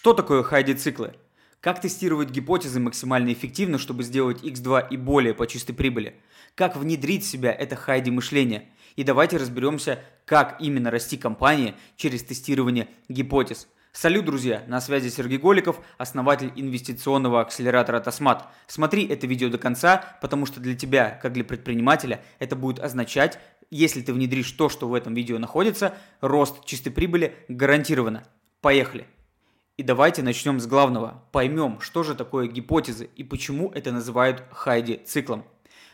Что такое хайди-циклы? Как тестировать гипотезы максимально эффективно, чтобы сделать x2 и более по чистой прибыли? Как внедрить в себя это хайди мышление? И давайте разберемся, как именно расти компании через тестирование гипотез. Салют, друзья! На связи Сергей Голиков, основатель инвестиционного акселератора Тосмат. Смотри это видео до конца, потому что для тебя, как для предпринимателя, это будет означать, если ты внедришь то, что в этом видео находится, рост чистой прибыли гарантированно. Поехали! И давайте начнем с главного. Поймем, что же такое гипотезы и почему это называют Хайди циклом.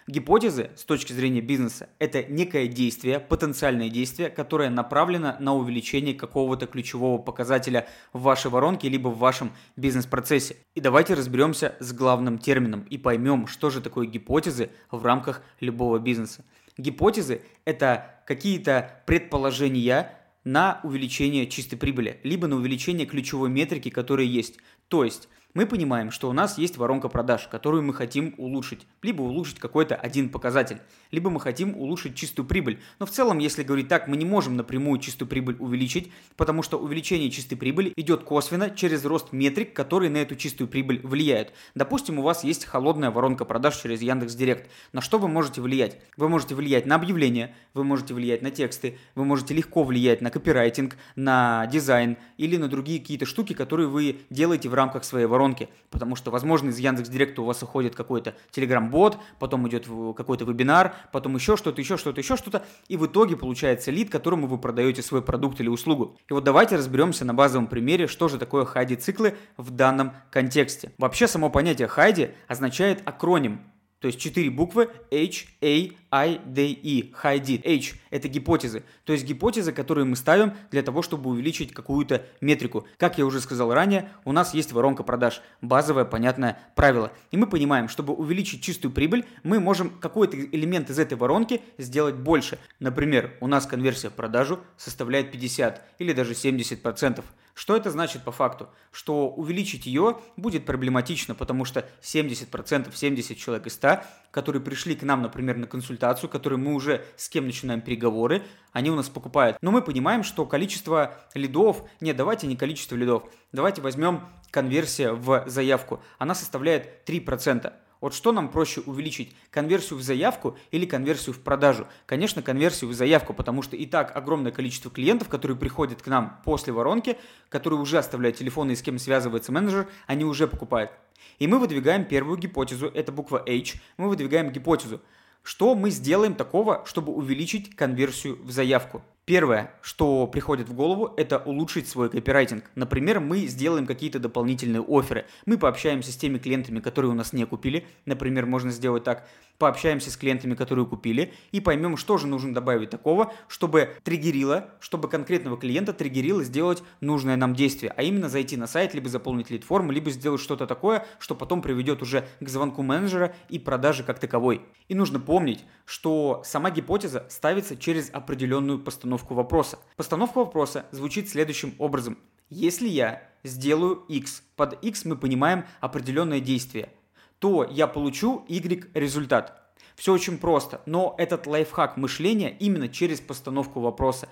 Гипотезы с точки зрения бизнеса – это некое действие, потенциальное действие, которое направлено на увеличение какого-то ключевого показателя в вашей воронке либо в вашем бизнес-процессе. И давайте разберемся с главным термином и поймем, что же такое гипотезы в рамках любого бизнеса. Гипотезы – это какие-то предположения, на увеличение чистой прибыли, либо на увеличение ключевой метрики, которая есть. То есть мы понимаем, что у нас есть воронка продаж, которую мы хотим улучшить. Либо улучшить какой-то один показатель, либо мы хотим улучшить чистую прибыль. Но в целом, если говорить так, мы не можем напрямую чистую прибыль увеличить, потому что увеличение чистой прибыли идет косвенно через рост метрик, которые на эту чистую прибыль влияют. Допустим, у вас есть холодная воронка продаж через Яндекс.Директ. На что вы можете влиять? Вы можете влиять на объявления, вы можете влиять на тексты, вы можете легко влиять на копирайтинг, на дизайн или на другие какие-то штуки, которые вы делаете в рамках своей воронки воронки, потому что, возможно, из Яндекс Директа у вас уходит какой-то Telegram-бот, потом идет какой-то вебинар, потом еще что-то, еще что-то, еще что-то, и в итоге получается лид, которому вы продаете свой продукт или услугу. И вот давайте разберемся на базовом примере, что же такое хайди-циклы в данном контексте. Вообще само понятие хайди означает акроним то есть четыре буквы H, A, I, D, E. High did. H – это гипотезы. То есть гипотезы, которые мы ставим для того, чтобы увеличить какую-то метрику. Как я уже сказал ранее, у нас есть воронка продаж. Базовое, понятное правило. И мы понимаем, чтобы увеличить чистую прибыль, мы можем какой-то элемент из этой воронки сделать больше. Например, у нас конверсия в продажу составляет 50 или даже 70%. Что это значит по факту? Что увеличить ее будет проблематично, потому что 70%, 70 человек из 100, которые пришли к нам, например, на консультацию, которые мы уже с кем начинаем переговоры, они у нас покупают. Но мы понимаем, что количество лидов, нет, давайте не количество лидов, давайте возьмем конверсия в заявку, она составляет 3%. Вот что нам проще увеличить, конверсию в заявку или конверсию в продажу? Конечно, конверсию в заявку, потому что и так огромное количество клиентов, которые приходят к нам после воронки, которые уже оставляют телефоны и с кем связывается менеджер, они уже покупают. И мы выдвигаем первую гипотезу, это буква H, мы выдвигаем гипотезу. Что мы сделаем такого, чтобы увеличить конверсию в заявку? Первое, что приходит в голову, это улучшить свой копирайтинг. Например, мы сделаем какие-то дополнительные оферы. Мы пообщаемся с теми клиентами, которые у нас не купили. Например, можно сделать так. Пообщаемся с клиентами, которые купили, и поймем, что же нужно добавить такого, чтобы триггерило, чтобы конкретного клиента триггерило сделать нужное нам действие. А именно зайти на сайт, либо заполнить лид-форму, либо сделать что-то такое, что потом приведет уже к звонку менеджера и продаже как таковой. И нужно помнить, что сама гипотеза ставится через определенную постановку постановку вопроса. Постановка вопроса звучит следующим образом. Если я сделаю x, под x мы понимаем определенное действие, то я получу y результат. Все очень просто, но этот лайфхак мышления именно через постановку вопроса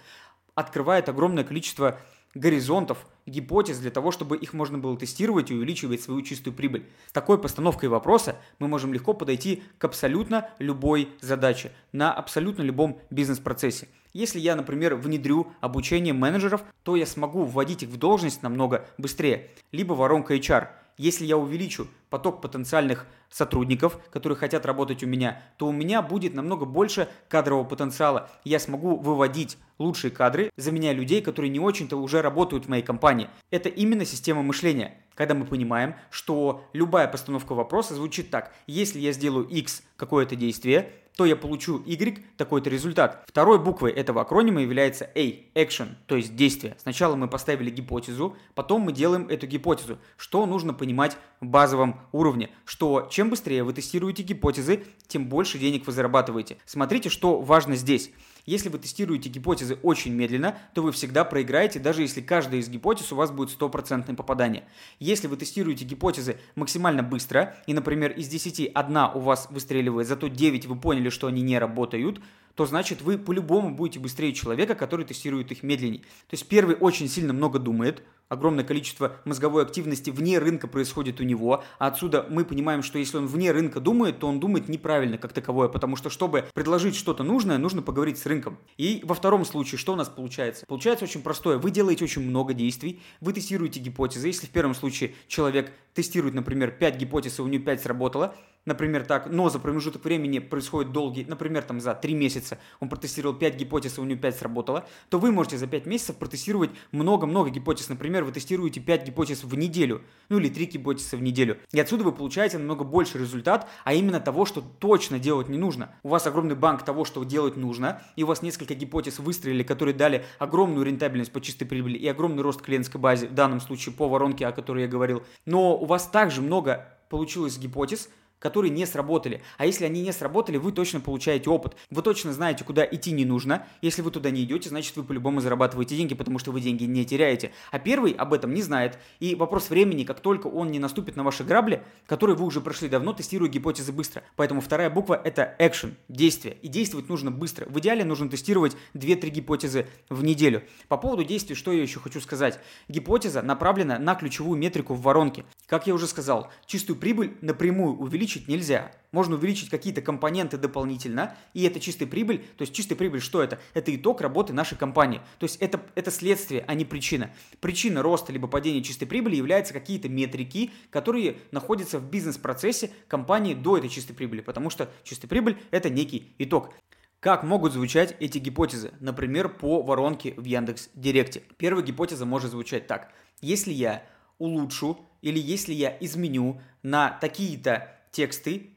открывает огромное количество горизонтов, гипотез для того, чтобы их можно было тестировать и увеличивать свою чистую прибыль. С такой постановкой вопроса мы можем легко подойти к абсолютно любой задаче, на абсолютно любом бизнес-процессе. Если я, например, внедрю обучение менеджеров, то я смогу вводить их в должность намного быстрее. Либо воронка HR – если я увеличу поток потенциальных сотрудников, которые хотят работать у меня, то у меня будет намного больше кадрового потенциала. Я смогу выводить лучшие кадры, заменяя людей, которые не очень-то уже работают в моей компании. Это именно система мышления когда мы понимаем, что любая постановка вопроса звучит так. Если я сделаю X какое-то действие, то я получу Y такой-то результат. Второй буквой этого акронима является A, action, то есть действие. Сначала мы поставили гипотезу, потом мы делаем эту гипотезу. Что нужно понимать в базовом уровне? Что чем быстрее вы тестируете гипотезы, тем больше денег вы зарабатываете. Смотрите, что важно здесь. Если вы тестируете гипотезы очень медленно, то вы всегда проиграете, даже если каждая из гипотез у вас будет стопроцентное попадание. Если вы тестируете гипотезы максимально быстро, и, например, из 10 одна у вас выстреливает, зато 9 вы поняли, что они не работают, то значит вы по-любому будете быстрее человека, который тестирует их медленнее. То есть первый очень сильно много думает, огромное количество мозговой активности вне рынка происходит у него, а отсюда мы понимаем, что если он вне рынка думает, то он думает неправильно как таковое, потому что чтобы предложить что-то нужное, нужно поговорить с рынком. И во втором случае что у нас получается? Получается очень простое. Вы делаете очень много действий, вы тестируете гипотезы. Если в первом случае человек тестирует, например, 5 гипотез, и у него 5 сработало, например, так, но за промежуток времени происходит долгий, например, там за 3 месяца он протестировал 5 гипотез, и у него 5 сработало, то вы можете за 5 месяцев протестировать много-много гипотез. Например, вы тестируете 5 гипотез в неделю, ну или 3 гипотезы в неделю. И отсюда вы получаете намного больше результат, а именно того, что точно делать не нужно. У вас огромный банк того, что делать нужно, и у вас несколько гипотез выстрелили, которые дали огромную рентабельность по чистой прибыли и огромный рост клиентской базе, в данном случае по воронке, о которой я говорил. Но у вас также много получилось гипотез, которые не сработали. А если они не сработали, вы точно получаете опыт. Вы точно знаете, куда идти не нужно. Если вы туда не идете, значит вы по-любому зарабатываете деньги, потому что вы деньги не теряете. А первый об этом не знает. И вопрос времени, как только он не наступит на ваши грабли, которые вы уже прошли давно, тестируя гипотезы быстро. Поэтому вторая буква это action, действие. И действовать нужно быстро. В идеале нужно тестировать 2-3 гипотезы в неделю. По поводу действий, что я еще хочу сказать. Гипотеза направлена на ключевую метрику в воронке. Как я уже сказал, чистую прибыль напрямую увеличить увеличить нельзя. Можно увеличить какие-то компоненты дополнительно, и это чистая прибыль. То есть чистая прибыль что это? Это итог работы нашей компании. То есть это, это следствие, а не причина. Причина роста либо падения чистой прибыли являются какие-то метрики, которые находятся в бизнес-процессе компании до этой чистой прибыли, потому что чистая прибыль – это некий итог. Как могут звучать эти гипотезы? Например, по воронке в Яндекс Директе. Первая гипотеза может звучать так. Если я улучшу или если я изменю на такие-то тексты,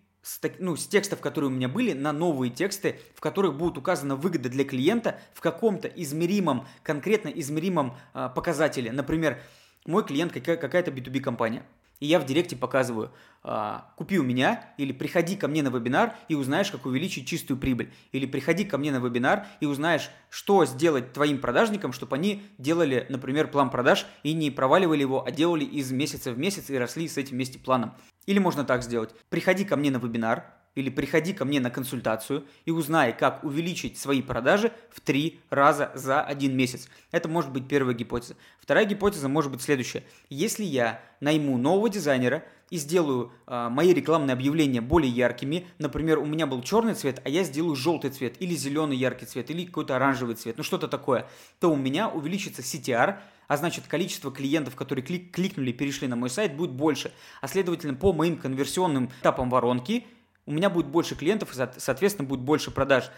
ну, с текстов, которые у меня были, на новые тексты, в которых будут указана выгода для клиента в каком-то измеримом, конкретно измеримом э, показателе. Например, мой клиент какая- какая-то B2B компания – и я в директе показываю, а, купи у меня, или приходи ко мне на вебинар и узнаешь, как увеличить чистую прибыль. Или приходи ко мне на вебинар и узнаешь, что сделать твоим продажникам, чтобы они делали, например, план продаж и не проваливали его, а делали из месяца в месяц и росли с этим вместе планом. Или можно так сделать. Приходи ко мне на вебинар, или приходи ко мне на консультацию и узнай, как увеличить свои продажи в три раза за один месяц. Это может быть первая гипотеза. Вторая гипотеза может быть следующая. Если я найму нового дизайнера и сделаю э, мои рекламные объявления более яркими, например, у меня был черный цвет, а я сделаю желтый цвет, или зеленый яркий цвет, или какой-то оранжевый цвет, ну что-то такое, то у меня увеличится CTR, а значит количество клиентов, которые клик кликнули, перешли на мой сайт, будет больше. А следовательно, по моим конверсионным этапам воронки – у меня будет больше клиентов, и, соответственно, будет больше продаж.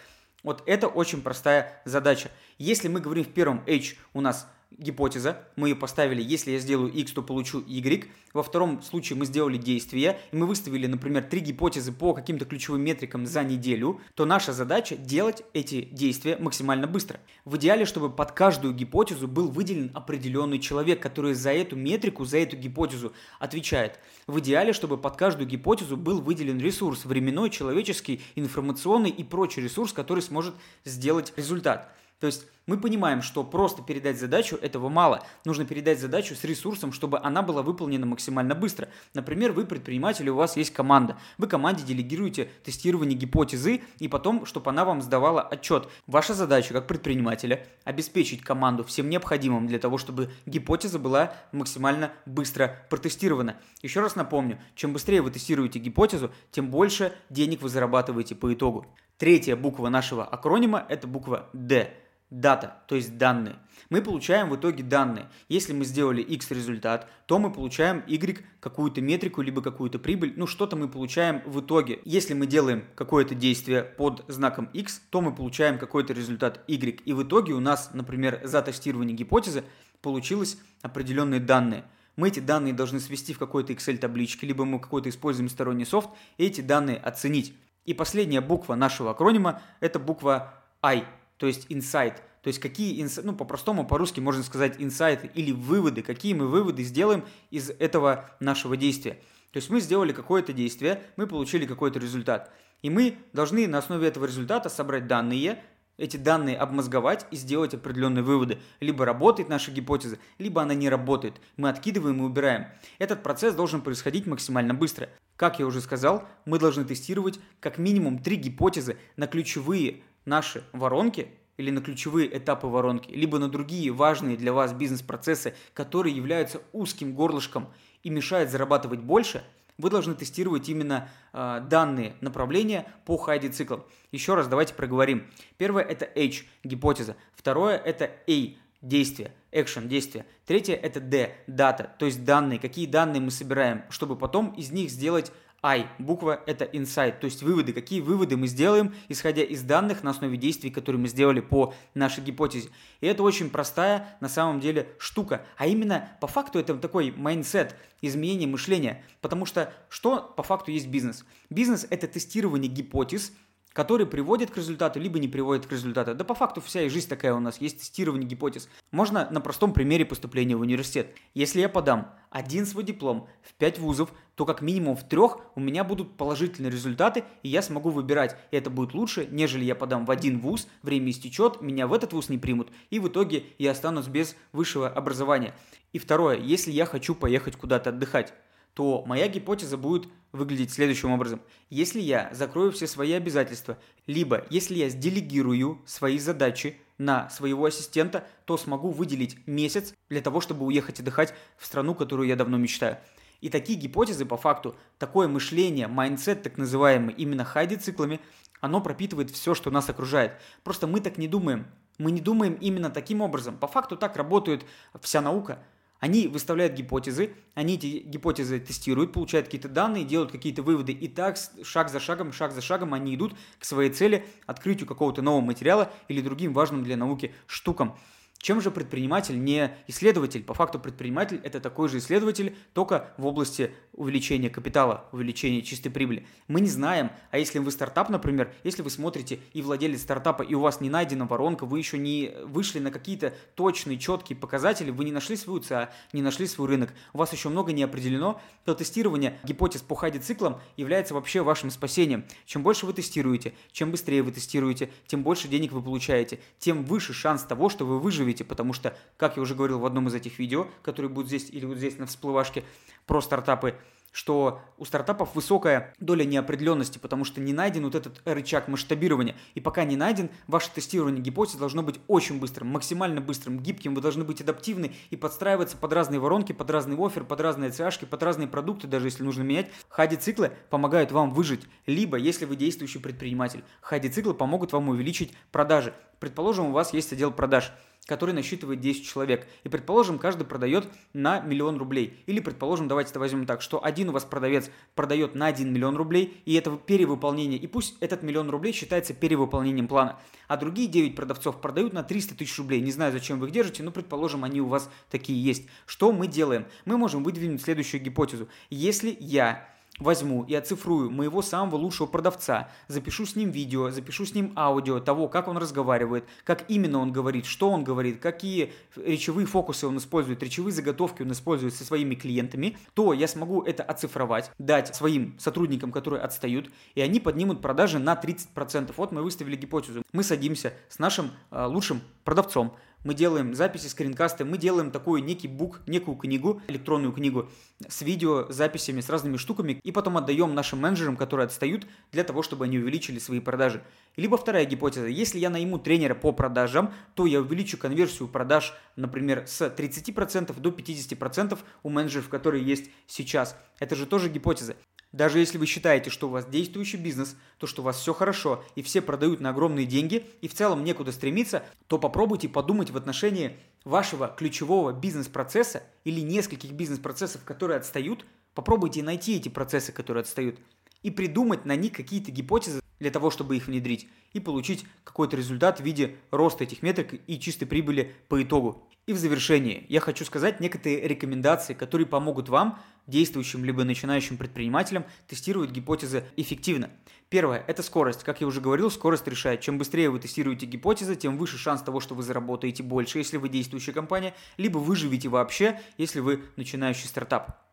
Вот это очень простая задача. Если мы говорим в первом H у нас гипотеза, мы ее поставили, если я сделаю x, то получу y. Во втором случае мы сделали действие, и мы выставили, например, три гипотезы по каким-то ключевым метрикам за неделю, то наша задача делать эти действия максимально быстро. В идеале, чтобы под каждую гипотезу был выделен определенный человек, который за эту метрику, за эту гипотезу отвечает. В идеале, чтобы под каждую гипотезу был выделен ресурс, временной, человеческий, информационный и прочий ресурс, который сможет сделать результат. То есть мы понимаем, что просто передать задачу этого мало. Нужно передать задачу с ресурсом, чтобы она была выполнена максимально быстро. Например, вы предприниматель, у вас есть команда. Вы команде делегируете тестирование гипотезы и потом, чтобы она вам сдавала отчет. Ваша задача как предпринимателя обеспечить команду всем необходимым для того, чтобы гипотеза была максимально быстро протестирована. Еще раз напомню, чем быстрее вы тестируете гипотезу, тем больше денег вы зарабатываете по итогу. Третья буква нашего акронима – это буква D дата, то есть данные. Мы получаем в итоге данные. Если мы сделали x результат, то мы получаем y какую-то метрику, либо какую-то прибыль. Ну, что-то мы получаем в итоге. Если мы делаем какое-то действие под знаком x, то мы получаем какой-то результат y. И в итоге у нас, например, за тестирование гипотезы получилось определенные данные. Мы эти данные должны свести в какой-то Excel-табличке, либо мы какой-то используем сторонний софт, и эти данные оценить. И последняя буква нашего акронима – это буква I то есть инсайт. То есть какие, ну по-простому, по-русски можно сказать инсайты или выводы, какие мы выводы сделаем из этого нашего действия. То есть мы сделали какое-то действие, мы получили какой-то результат. И мы должны на основе этого результата собрать данные, эти данные обмозговать и сделать определенные выводы. Либо работает наша гипотеза, либо она не работает. Мы откидываем и убираем. Этот процесс должен происходить максимально быстро. Как я уже сказал, мы должны тестировать как минимум три гипотезы на ключевые наши воронки или на ключевые этапы воронки, либо на другие важные для вас бизнес-процессы, которые являются узким горлышком и мешают зарабатывать больше, вы должны тестировать именно э, данные направления по хайди циклам. Еще раз давайте проговорим. Первое это H, гипотеза. Второе это A, действие, action, действие. Третье это D, data, то есть данные, какие данные мы собираем, чтобы потом из них сделать I, буква это insight, то есть выводы, какие выводы мы сделаем, исходя из данных на основе действий, которые мы сделали по нашей гипотезе. И это очень простая на самом деле штука, а именно по факту это такой mindset, изменение мышления, потому что что по факту есть бизнес? Бизнес это тестирование гипотез, который приводит к результату, либо не приводит к результату. Да по факту вся и жизнь такая у нас, есть тестирование гипотез. Можно на простом примере поступления в университет. Если я подам один свой диплом в 5 вузов, то как минимум в трех у меня будут положительные результаты, и я смогу выбирать. И это будет лучше, нежели я подам в один вуз, время истечет, меня в этот вуз не примут, и в итоге я останусь без высшего образования. И второе, если я хочу поехать куда-то отдыхать, то моя гипотеза будет выглядеть следующим образом. Если я закрою все свои обязательства, либо если я сделегирую свои задачи на своего ассистента, то смогу выделить месяц для того, чтобы уехать отдыхать в страну, которую я давно мечтаю. И такие гипотезы, по факту, такое мышление, mindset, так называемый, именно HADI-циклами, оно пропитывает все, что нас окружает. Просто мы так не думаем. Мы не думаем именно таким образом. По факту так работает вся наука – они выставляют гипотезы, они эти гипотезы тестируют, получают какие-то данные, делают какие-то выводы, и так шаг за шагом, шаг за шагом они идут к своей цели, открытию какого-то нового материала или другим важным для науки штукам. Чем же предприниматель не исследователь? По факту предприниматель это такой же исследователь, только в области увеличения капитала, увеличения чистой прибыли. Мы не знаем, а если вы стартап, например, если вы смотрите и владелец стартапа, и у вас не найдена воронка, вы еще не вышли на какие-то точные, четкие показатели, вы не нашли свою ЦА, не нашли свой рынок, у вас еще много не определено, то тестирование гипотез по хайди-циклам является вообще вашим спасением. Чем больше вы тестируете, чем быстрее вы тестируете, тем больше денег вы получаете, тем выше шанс того, что вы выживете выживете, потому что, как я уже говорил в одном из этих видео, которые будут здесь или вот здесь на всплывашке про стартапы, что у стартапов высокая доля неопределенности, потому что не найден вот этот рычаг масштабирования. И пока не найден, ваше тестирование гипотез должно быть очень быстрым, максимально быстрым, гибким. Вы должны быть адаптивны и подстраиваться под разные воронки, под разные офер, под разные CH, под разные продукты, даже если нужно менять. Хади-циклы помогают вам выжить. Либо, если вы действующий предприниматель, хади-циклы помогут вам увеличить продажи. Предположим, у вас есть отдел продаж – который насчитывает 10 человек. И, предположим, каждый продает на миллион рублей. Или, предположим, давайте это возьмем так, что один у вас продавец продает на 1 миллион рублей, и это перевыполнение, и пусть этот миллион рублей считается перевыполнением плана. А другие 9 продавцов продают на 300 тысяч рублей. Не знаю, зачем вы их держите, но, предположим, они у вас такие есть. Что мы делаем? Мы можем выдвинуть следующую гипотезу. Если я возьму и оцифрую моего самого лучшего продавца, запишу с ним видео, запишу с ним аудио того, как он разговаривает, как именно он говорит, что он говорит, какие речевые фокусы он использует, речевые заготовки он использует со своими клиентами, то я смогу это оцифровать, дать своим сотрудникам, которые отстают, и они поднимут продажи на 30%. Вот мы выставили гипотезу. Мы садимся с нашим э, лучшим продавцом, мы делаем записи, скринкасты, мы делаем такой некий бук, некую книгу, электронную книгу с видео, записями, с разными штуками, и потом отдаем нашим менеджерам, которые отстают, для того, чтобы они увеличили свои продажи. Либо вторая гипотеза, если я найму тренера по продажам, то я увеличу конверсию продаж, например, с 30% до 50% у менеджеров, которые есть сейчас. Это же тоже гипотеза. Даже если вы считаете, что у вас действующий бизнес, то что у вас все хорошо и все продают на огромные деньги и в целом некуда стремиться, то попробуйте подумать в отношении вашего ключевого бизнес-процесса или нескольких бизнес-процессов, которые отстают, попробуйте найти эти процессы, которые отстают, и придумать на них какие-то гипотезы для того, чтобы их внедрить и получить какой-то результат в виде роста этих метрик и чистой прибыли по итогу. И в завершении я хочу сказать некоторые рекомендации, которые помогут вам, действующим либо начинающим предпринимателям, тестировать гипотезы эффективно. Первое – это скорость. Как я уже говорил, скорость решает. Чем быстрее вы тестируете гипотезы, тем выше шанс того, что вы заработаете больше, если вы действующая компания, либо выживете вообще, если вы начинающий стартап.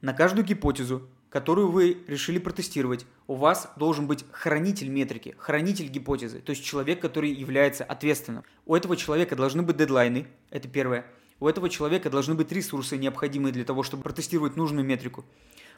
На каждую гипотезу которую вы решили протестировать, у вас должен быть хранитель метрики, хранитель гипотезы, то есть человек, который является ответственным. У этого человека должны быть дедлайны, это первое. У этого человека должны быть ресурсы, необходимые для того, чтобы протестировать нужную метрику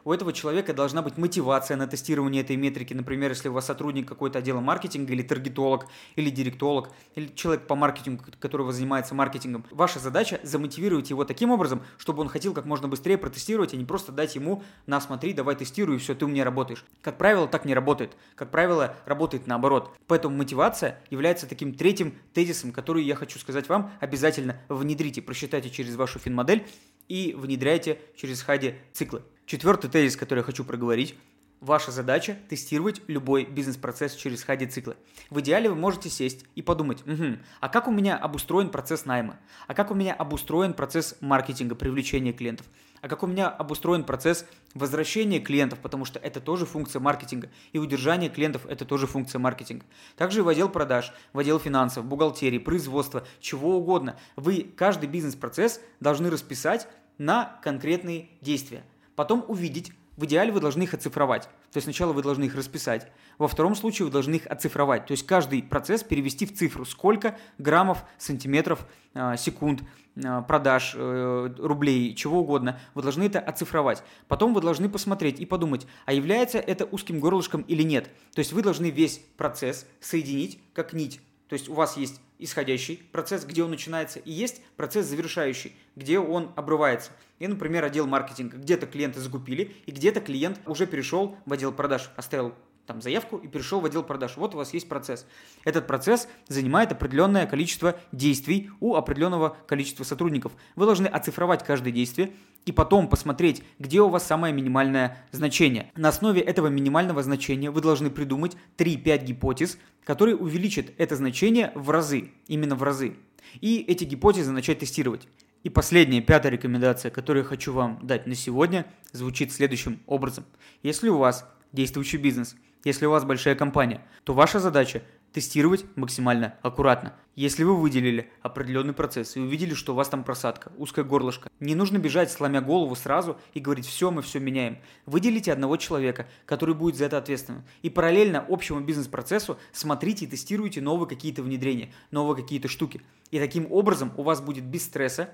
у этого человека должна быть мотивация на тестирование этой метрики. Например, если у вас сотрудник какой-то отдела маркетинга или таргетолог, или директолог, или человек по маркетингу, который занимается маркетингом. Ваша задача замотивировать его таким образом, чтобы он хотел как можно быстрее протестировать, а не просто дать ему «на, смотри, давай тестируй, и все, ты у меня работаешь». Как правило, так не работает. Как правило, работает наоборот. Поэтому мотивация является таким третьим тезисом, который я хочу сказать вам. Обязательно внедрите, просчитайте через вашу финмодель и внедряйте через хади циклы. Четвертый тезис, который я хочу проговорить. Ваша задача – тестировать любой бизнес-процесс через хади циклы. В идеале вы можете сесть и подумать, угу, а как у меня обустроен процесс найма? А как у меня обустроен процесс маркетинга, привлечения клиентов? А как у меня обустроен процесс возвращения клиентов, потому что это тоже функция маркетинга. И удержание клиентов – это тоже функция маркетинга. Также и в отдел продаж, в отдел финансов, бухгалтерии, производства, чего угодно. Вы каждый бизнес-процесс должны расписать на конкретные действия – потом увидеть, в идеале вы должны их оцифровать. То есть сначала вы должны их расписать, во втором случае вы должны их оцифровать. То есть каждый процесс перевести в цифру, сколько граммов, сантиметров, а, секунд, а, продаж, э, рублей, чего угодно. Вы должны это оцифровать. Потом вы должны посмотреть и подумать, а является это узким горлышком или нет. То есть вы должны весь процесс соединить как нить. То есть у вас есть исходящий процесс, где он начинается, и есть процесс завершающий, где он обрывается. И, например, отдел маркетинга. Где-то клиенты закупили, и где-то клиент уже перешел в отдел продаж, оставил там заявку и перешел в отдел продаж. Вот у вас есть процесс. Этот процесс занимает определенное количество действий у определенного количества сотрудников. Вы должны оцифровать каждое действие и потом посмотреть, где у вас самое минимальное значение. На основе этого минимального значения вы должны придумать 3-5 гипотез, которые увеличат это значение в разы, именно в разы. И эти гипотезы начать тестировать. И последняя, пятая рекомендация, которую я хочу вам дать на сегодня, звучит следующим образом. Если у вас действующий бизнес, если у вас большая компания, то ваша задача тестировать максимально аккуратно. Если вы выделили определенный процесс и увидели, что у вас там просадка, узкое горлышко, не нужно бежать, сломя голову сразу и говорить, все, мы все меняем. Выделите одного человека, который будет за это ответственным. И параллельно общему бизнес-процессу смотрите и тестируйте новые какие-то внедрения, новые какие-то штуки. И таким образом у вас будет без стресса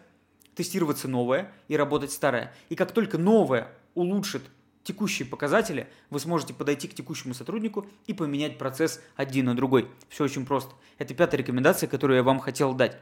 тестироваться новое и работать старое. И как только новое улучшит текущие показатели, вы сможете подойти к текущему сотруднику и поменять процесс один на другой. Все очень просто. Это пятая рекомендация, которую я вам хотел дать.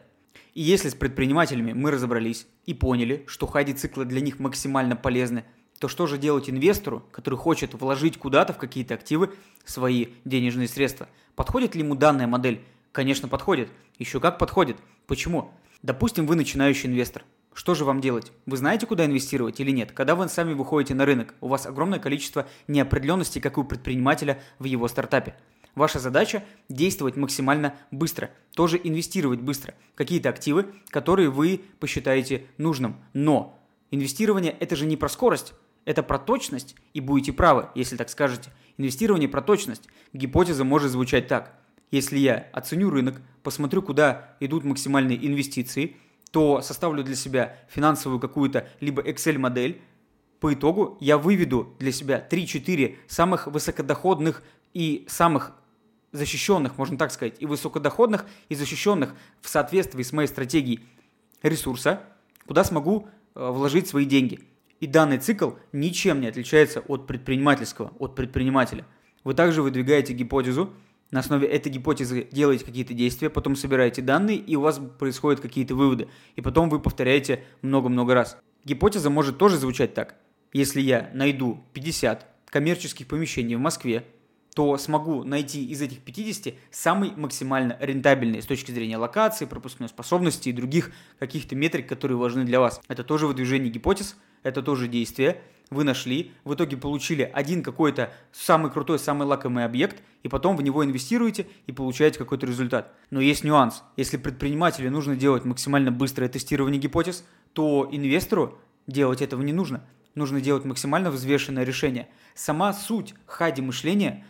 И если с предпринимателями мы разобрались и поняли, что хайди-циклы для них максимально полезны, то что же делать инвестору, который хочет вложить куда-то в какие-то активы свои денежные средства? Подходит ли ему данная модель? Конечно, подходит. Еще как подходит. Почему? Допустим, вы начинающий инвестор. Что же вам делать? Вы знаете, куда инвестировать или нет? Когда вы сами выходите на рынок, у вас огромное количество неопределенности, как у предпринимателя в его стартапе. Ваша задача – действовать максимально быстро, тоже инвестировать быстро. Какие-то активы, которые вы посчитаете нужным. Но инвестирование – это же не про скорость, это про точность, и будете правы, если так скажете. Инвестирование про точность. Гипотеза может звучать так. Если я оценю рынок, посмотрю, куда идут максимальные инвестиции – то составлю для себя финансовую какую-то либо Excel-модель. По итогу я выведу для себя 3-4 самых высокодоходных и самых защищенных, можно так сказать, и высокодоходных, и защищенных в соответствии с моей стратегией ресурса, куда смогу э, вложить свои деньги. И данный цикл ничем не отличается от предпринимательского, от предпринимателя. Вы также выдвигаете гипотезу, на основе этой гипотезы делаете какие-то действия, потом собираете данные, и у вас происходят какие-то выводы. И потом вы повторяете много-много раз. Гипотеза может тоже звучать так. Если я найду 50 коммерческих помещений в Москве, то смогу найти из этих 50 самый максимально рентабельный с точки зрения локации, пропускной способности и других каких-то метрик, которые важны для вас. Это тоже выдвижение гипотез, это тоже действие. Вы нашли, в итоге получили один какой-то самый крутой, самый лакомый объект, и потом в него инвестируете и получаете какой-то результат. Но есть нюанс. Если предпринимателю нужно делать максимально быстрое тестирование гипотез, то инвестору делать этого не нужно. Нужно делать максимально взвешенное решение. Сама суть хади мышления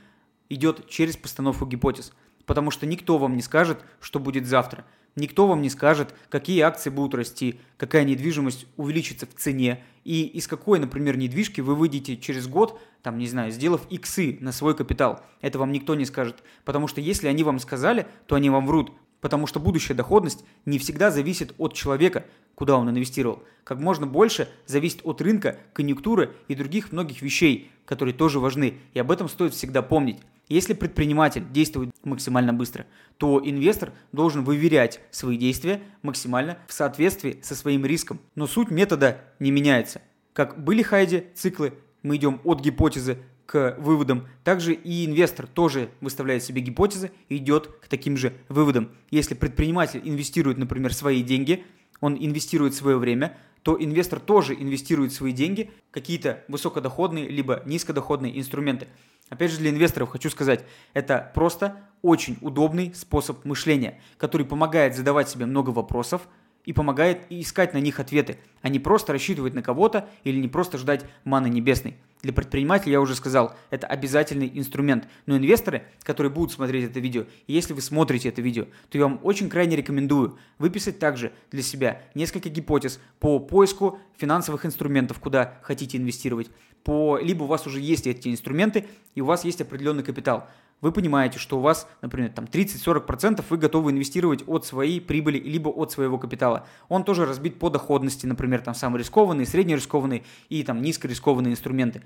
идет через постановку гипотез. Потому что никто вам не скажет, что будет завтра. Никто вам не скажет, какие акции будут расти, какая недвижимость увеличится в цене, и из какой, например, недвижки вы выйдете через год, там, не знаю, сделав иксы на свой капитал. Это вам никто не скажет. Потому что если они вам сказали, то они вам врут. Потому что будущая доходность не всегда зависит от человека, куда он инвестировал. Как можно больше зависит от рынка, конъюнктуры и других многих вещей, которые тоже важны. И об этом стоит всегда помнить. Если предприниматель действует максимально быстро, то инвестор должен выверять свои действия максимально в соответствии со своим риском. Но суть метода не меняется. Как были Хайди циклы, мы идем от гипотезы к выводам. Также и инвестор тоже выставляет себе гипотезы и идет к таким же выводам. Если предприниматель инвестирует, например, свои деньги, он инвестирует свое время, то инвестор тоже инвестирует свои деньги какие-то высокодоходные либо низкодоходные инструменты. Опять же, для инвесторов хочу сказать, это просто очень удобный способ мышления, который помогает задавать себе много вопросов и помогает искать на них ответы, а не просто рассчитывать на кого-то или не просто ждать маны небесной. Для предпринимателя, я уже сказал, это обязательный инструмент. Но инвесторы, которые будут смотреть это видео, если вы смотрите это видео, то я вам очень крайне рекомендую выписать также для себя несколько гипотез по поиску финансовых инструментов, куда хотите инвестировать. По, либо у вас уже есть эти инструменты, и у вас есть определенный капитал вы понимаете, что у вас, например, там 30-40% вы готовы инвестировать от своей прибыли либо от своего капитала. Он тоже разбит по доходности, например, там самые рискованные, среднерискованные и там низкорискованные инструменты.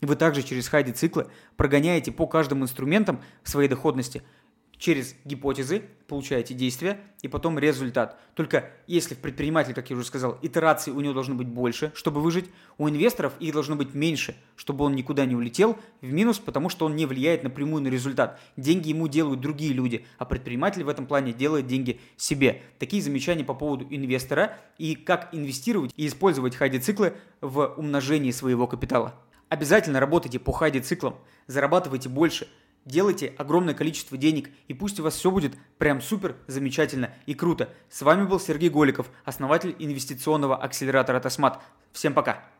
И вы также через хайди циклы прогоняете по каждым инструментам своей доходности – через гипотезы получаете действия и потом результат. Только если в предпринимателе, как я уже сказал, итераций у него должно быть больше, чтобы выжить, у инвесторов их должно быть меньше, чтобы он никуда не улетел в минус, потому что он не влияет напрямую на результат. Деньги ему делают другие люди, а предприниматель в этом плане делает деньги себе. Такие замечания по поводу инвестора и как инвестировать и использовать хайди-циклы в умножении своего капитала. Обязательно работайте по хайди-циклам, зарабатывайте больше – делайте огромное количество денег, и пусть у вас все будет прям супер замечательно и круто. С вами был Сергей Голиков, основатель инвестиционного акселератора Тосмат. Всем пока!